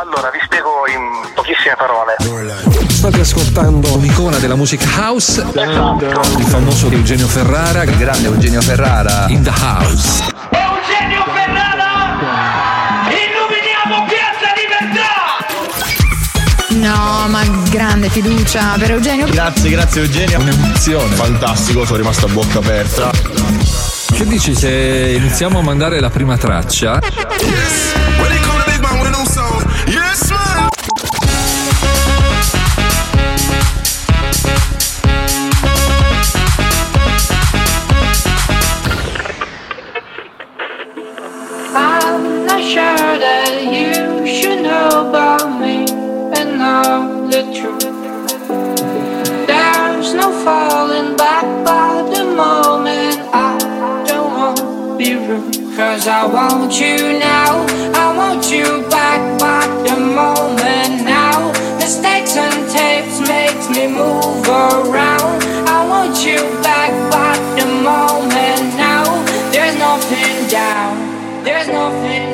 Allora, vi spiego in pochissime parole. State ascoltando un'icona della musica house, Esatto. il famoso Eugenio Ferrara, Il grande Eugenio Ferrara. in the house. Eugenio Ferrara! Illuminiamo Piazza Libertà! No, ma grande fiducia per Eugenio. Grazie, grazie Eugenio. Un'emozione. Fantastico, sono rimasto a bocca aperta. Che dici se iniziamo a mandare la prima traccia? When the truth. There's no falling back by the moment. I don't want to be rude. Cause I want you now. I want you back by the moment now. Mistakes and tapes makes me move around. I want you back by the moment now. There's nothing down. There's nothing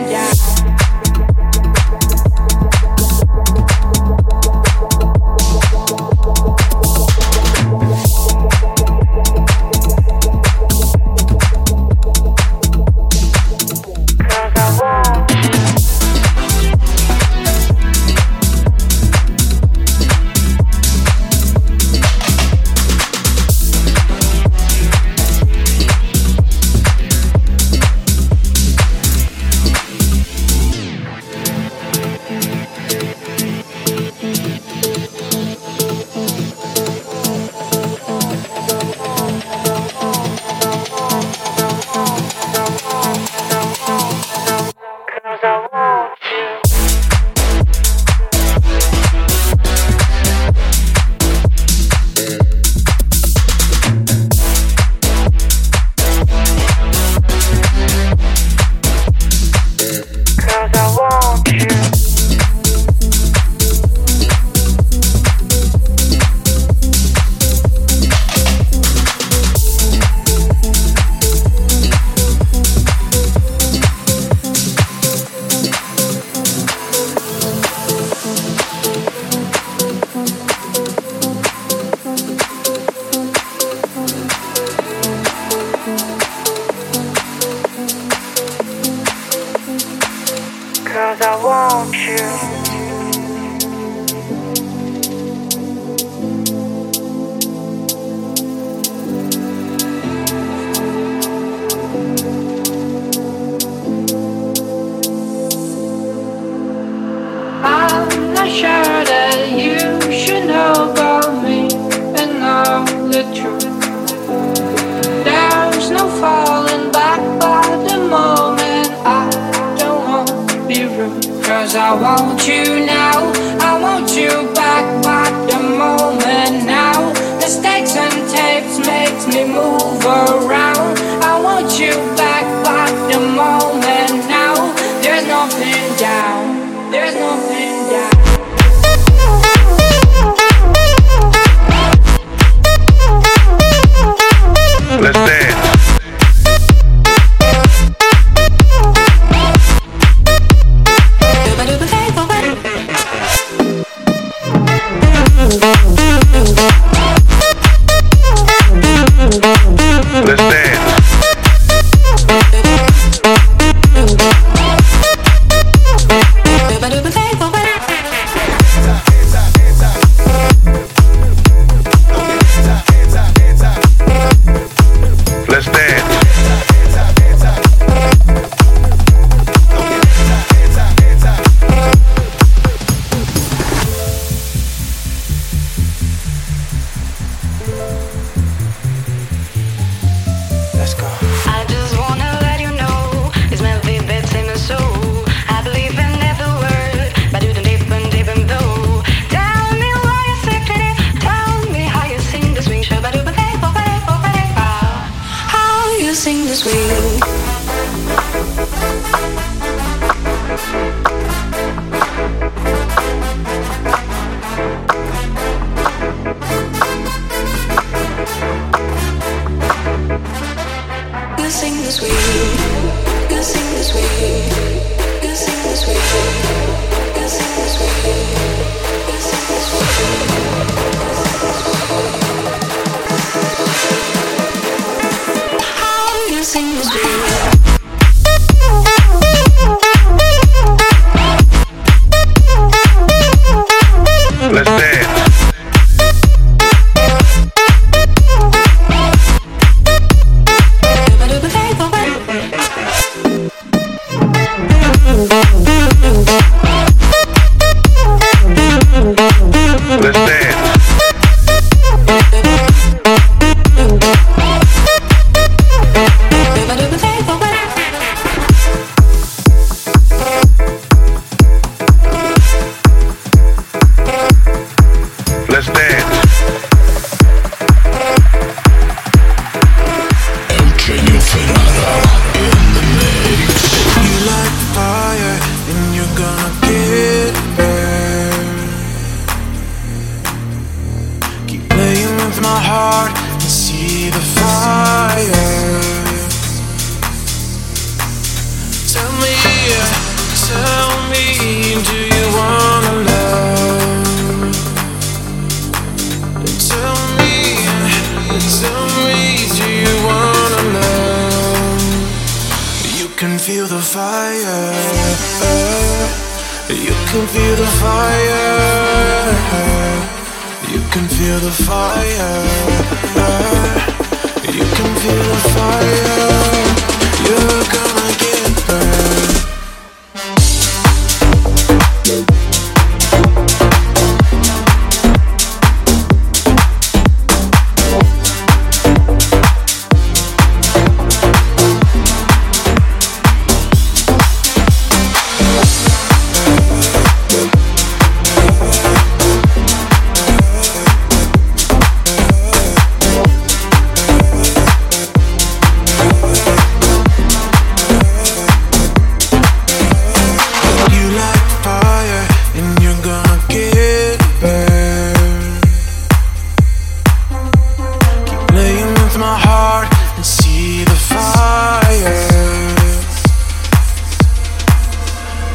my heart and see the fire.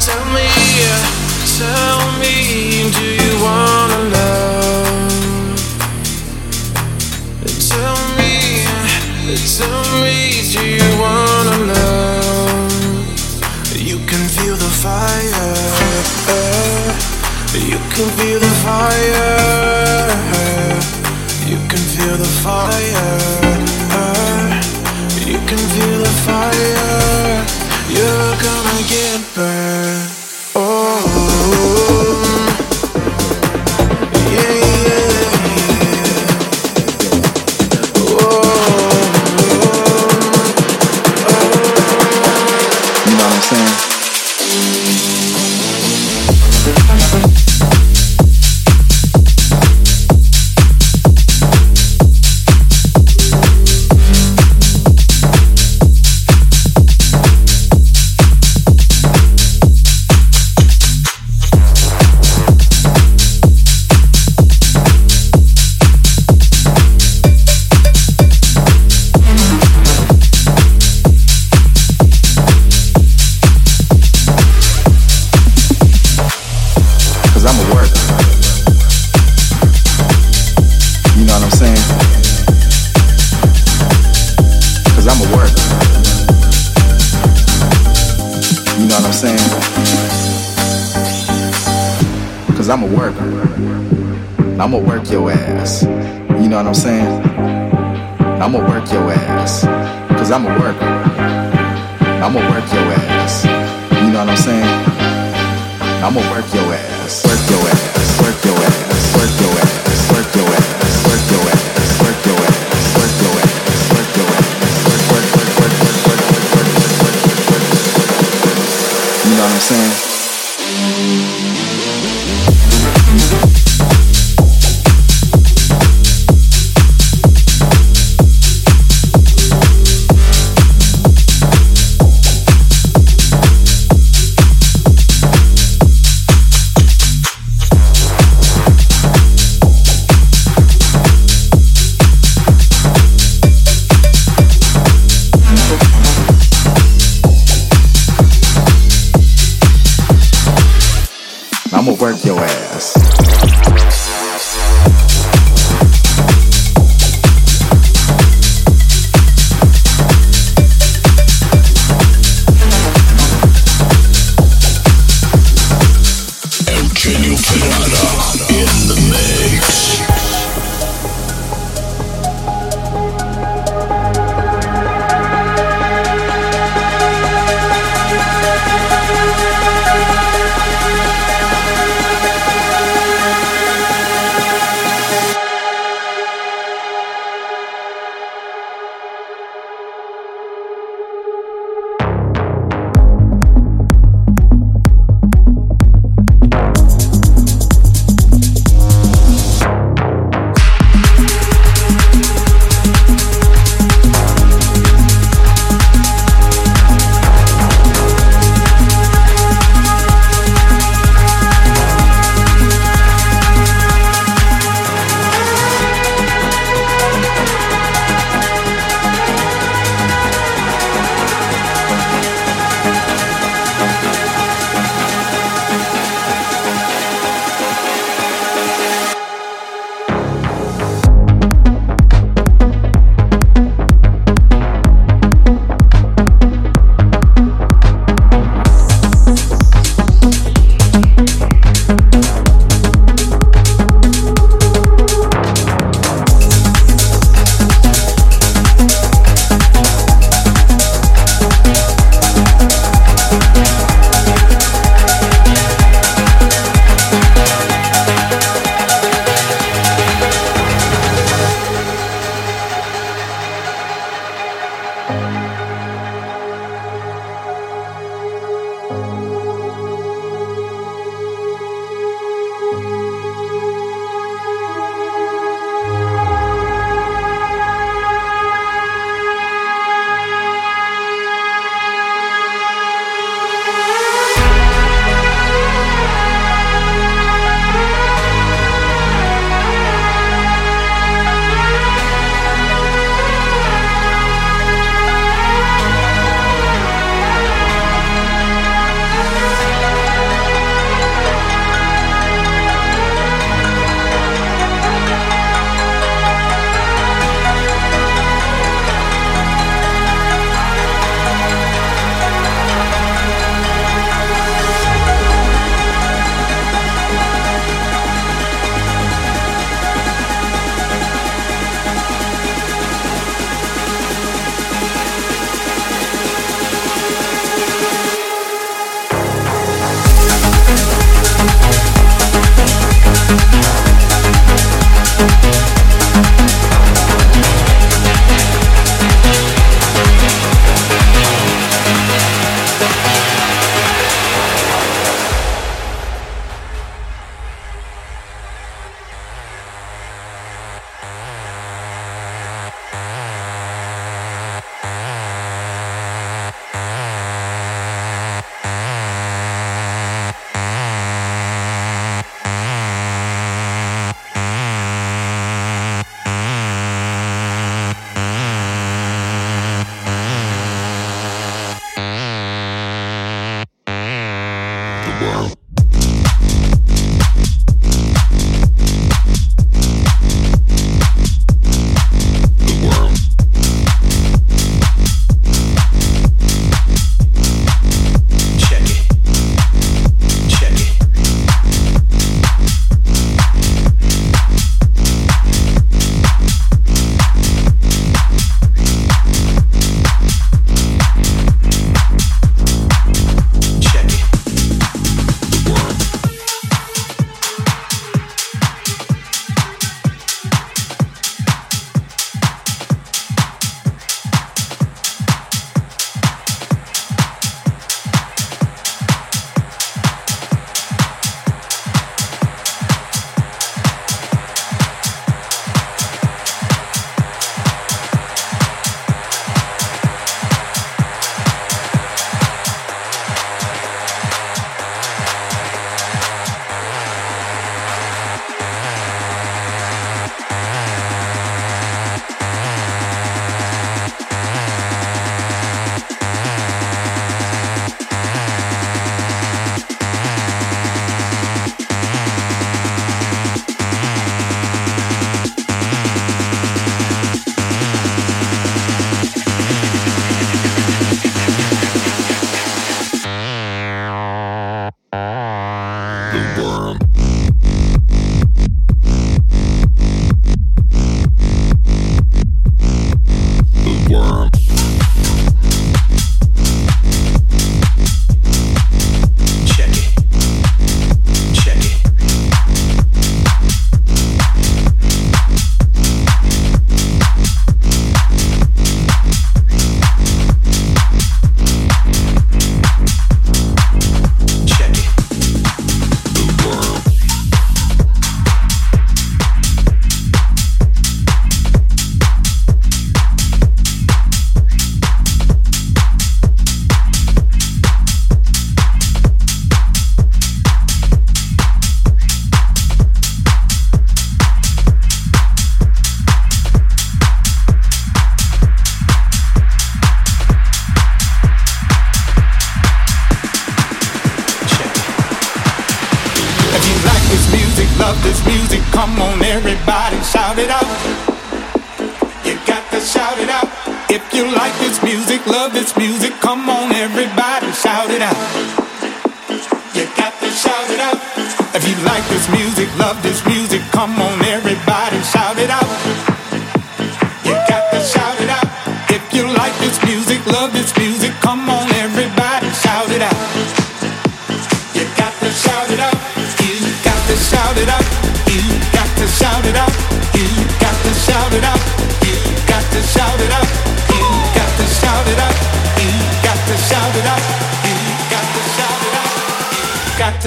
Tell me, tell me, do you wanna love? Tell me, tell me, do you wanna love? You can feel the fire. You can feel the fire. You can feel the fire can feel the fire. You're gonna get burned. I'ma work your ass.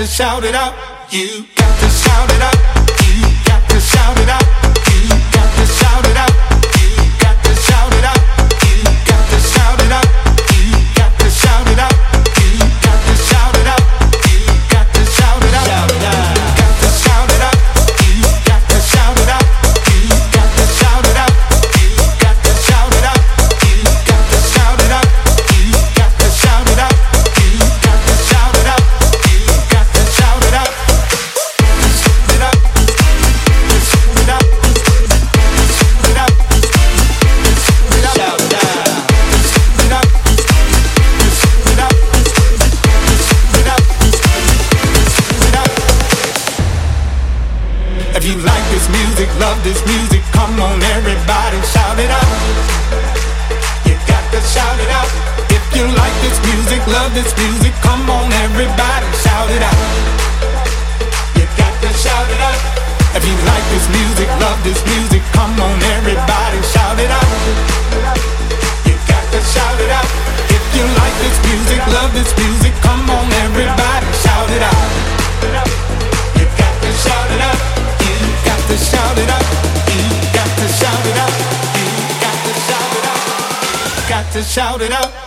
to shout it out. You got to shout it out. You got to shout it out. shout it out.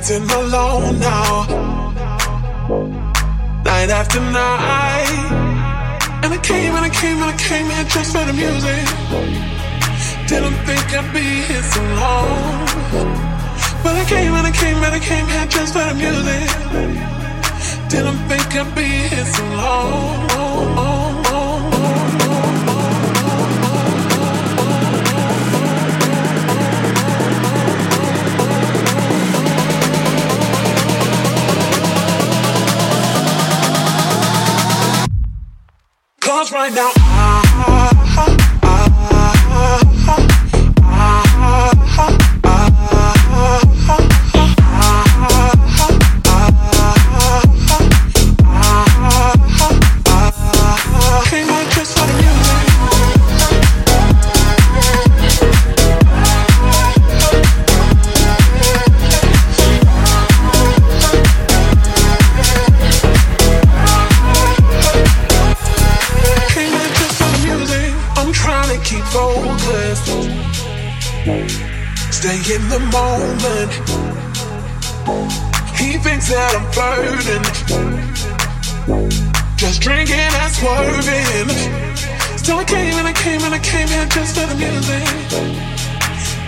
Dancing alone now, night after night. And I came and I came and I came here just for the music. Didn't think I'd be here so long. But I came and I came and I came here just for the music. Didn't think I'd be here so long. Cause right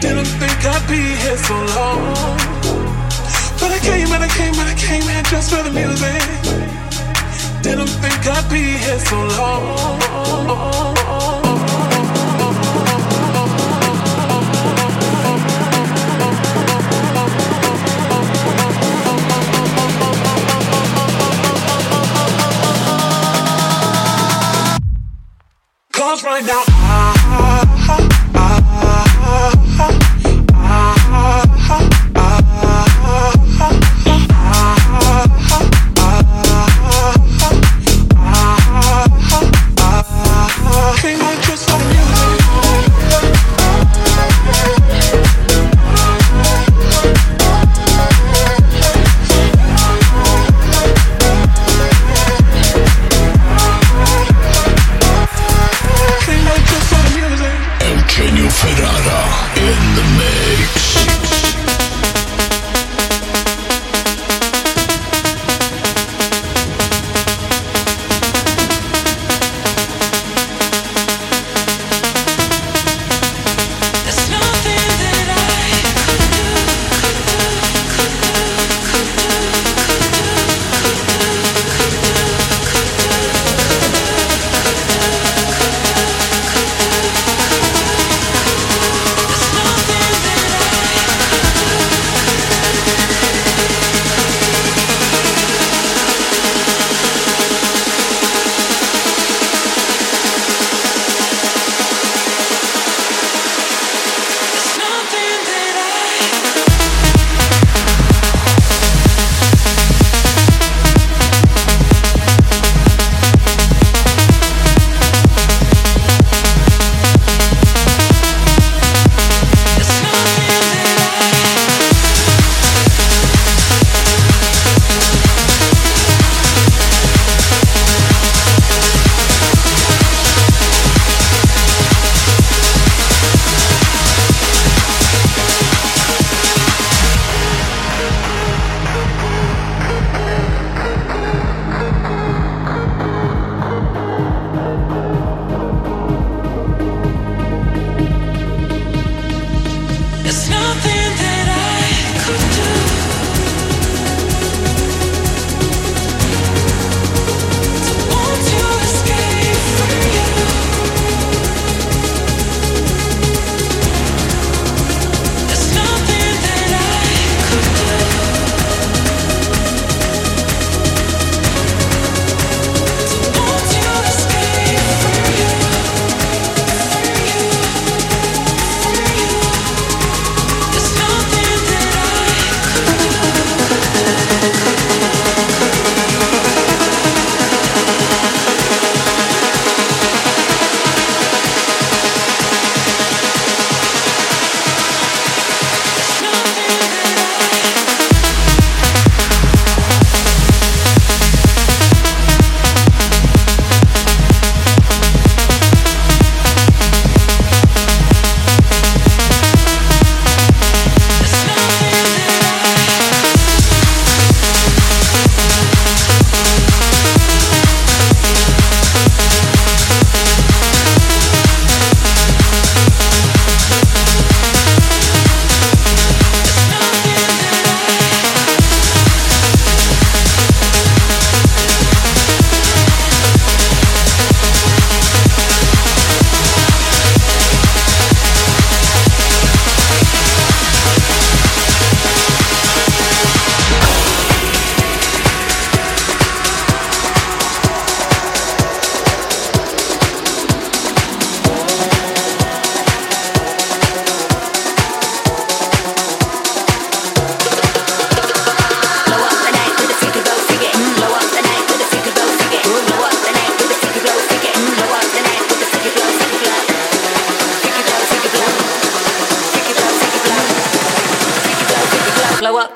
Didn't think I'd be here so long. But I came and I came and I came here just for the music. Didn't think I'd be here so long. Cause right now, I,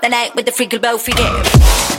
the night with the freaky bow freaky.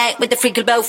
Night with the freaky bow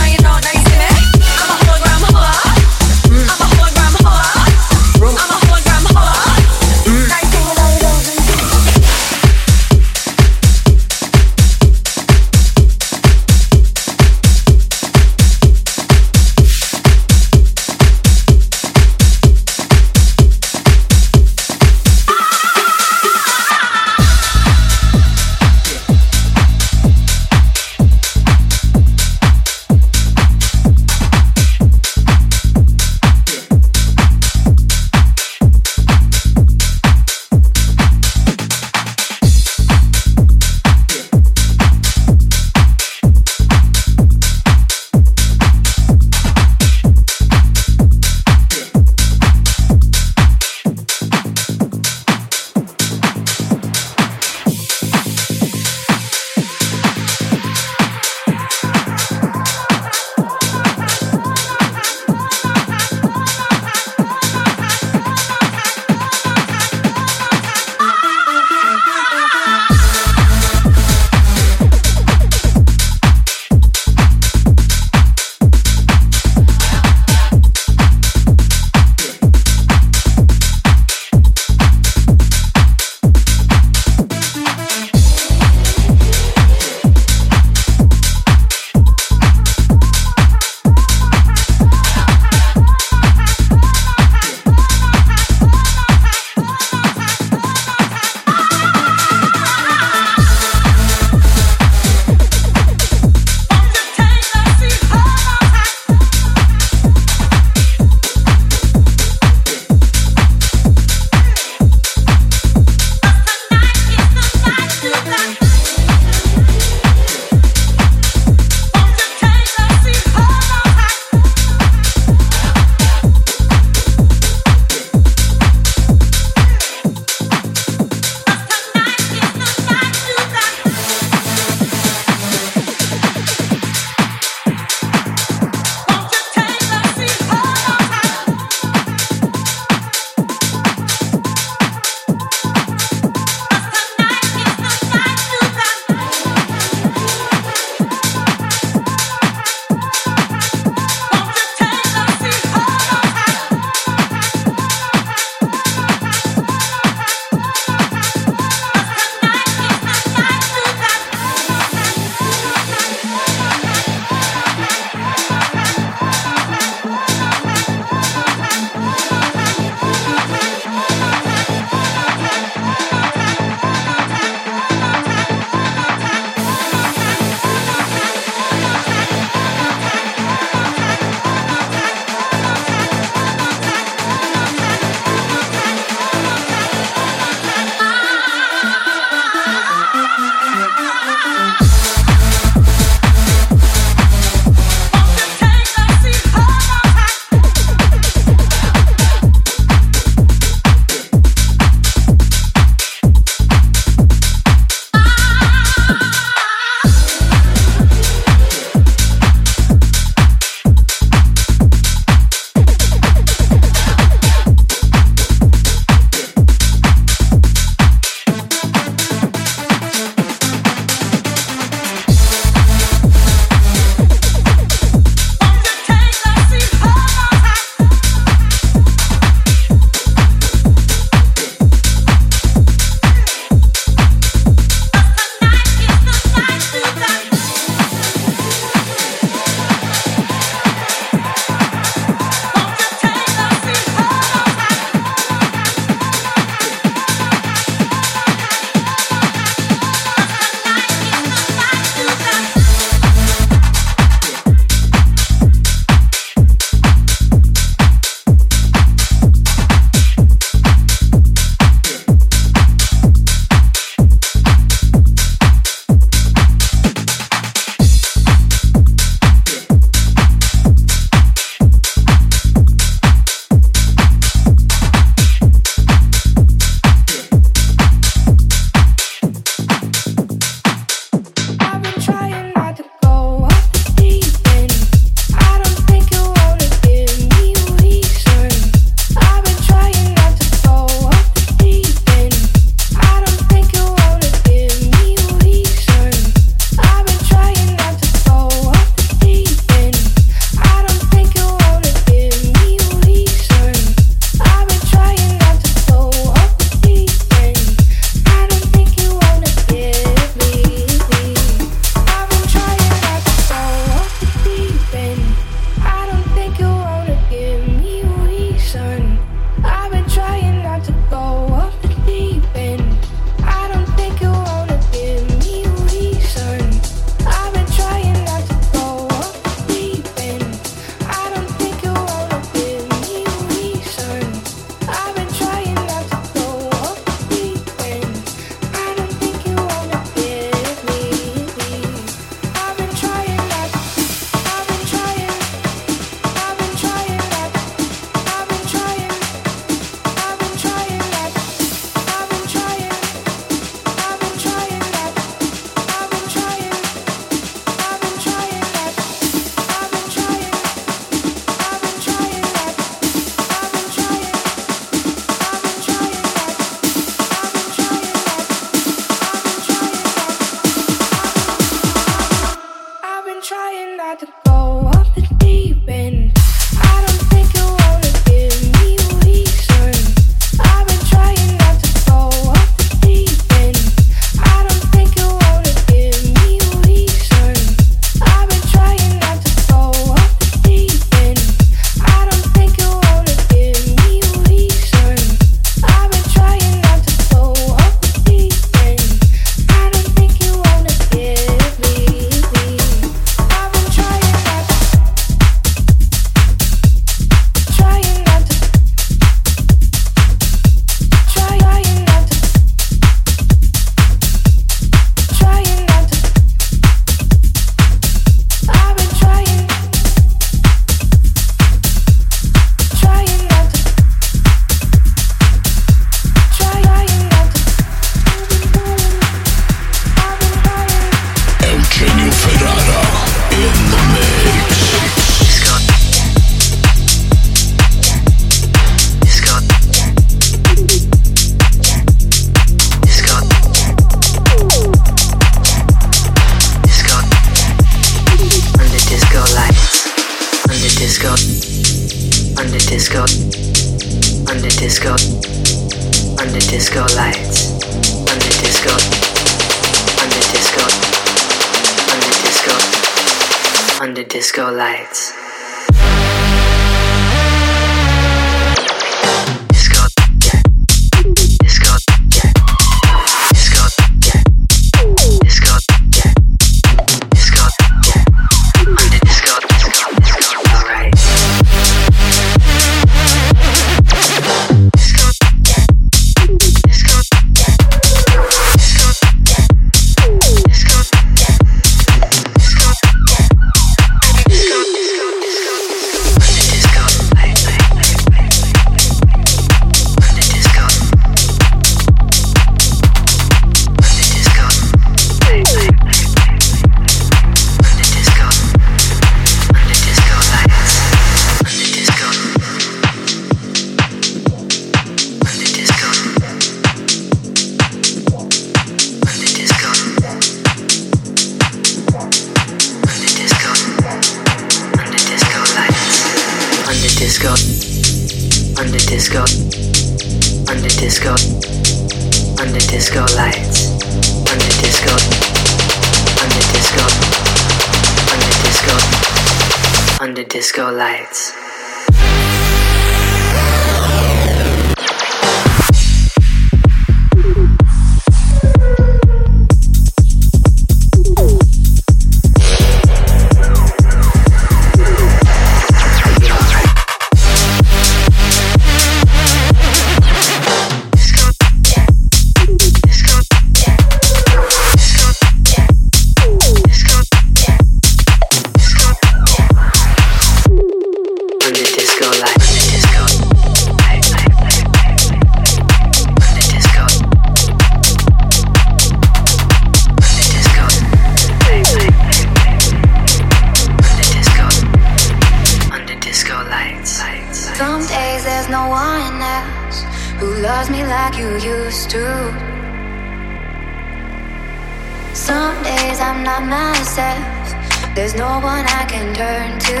Some days I'm not myself, there's no one I can turn to.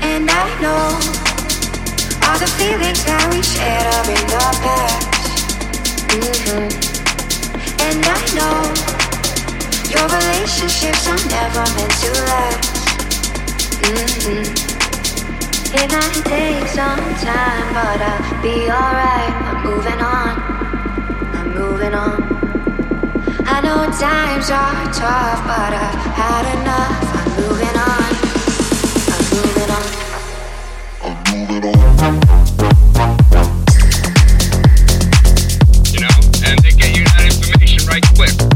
And I know all the feelings that we shared are in the past. Mm-hmm. And I know your relationships are never meant to last. Mm-hmm. It might take some time, but I'll be alright. I'm moving on. I'm moving on. I know times are tough, but I've had enough. I'm moving on. I'm moving on. I'm moving on. You know, and they get you that information right quick.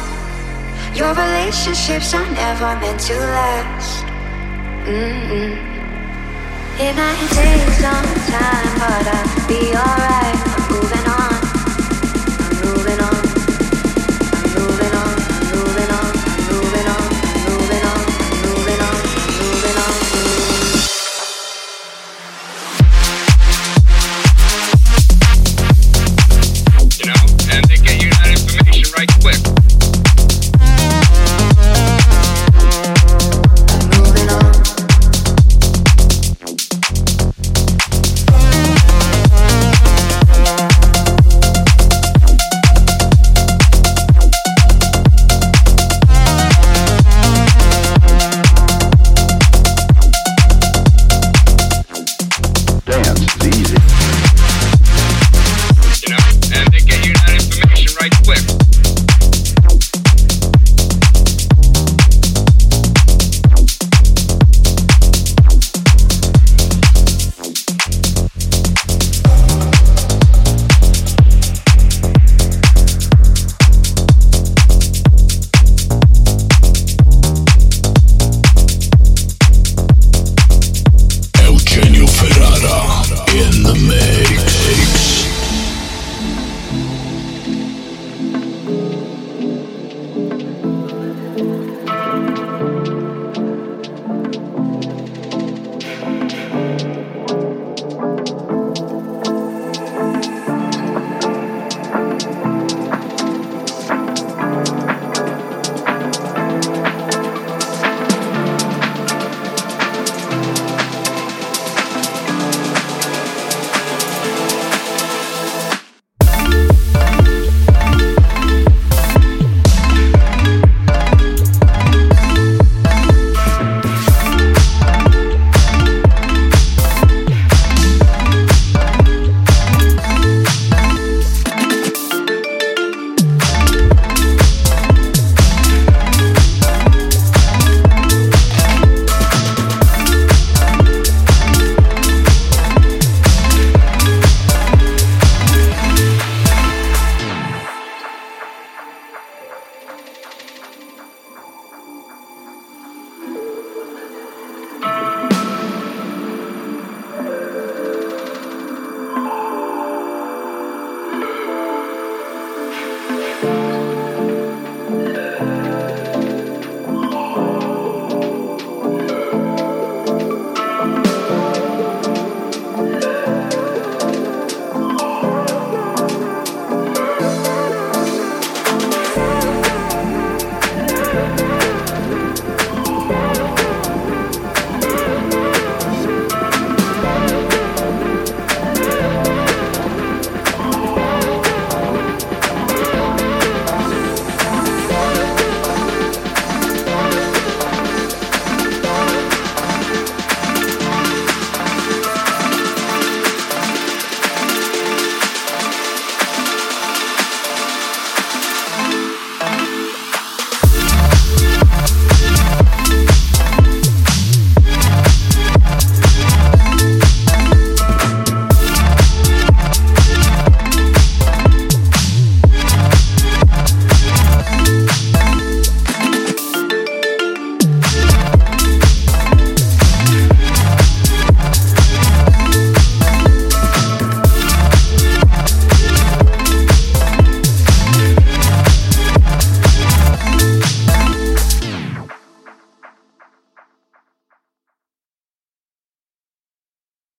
Your relationships are never meant to last. Mm-mm. It might take some time, but I'll be alright.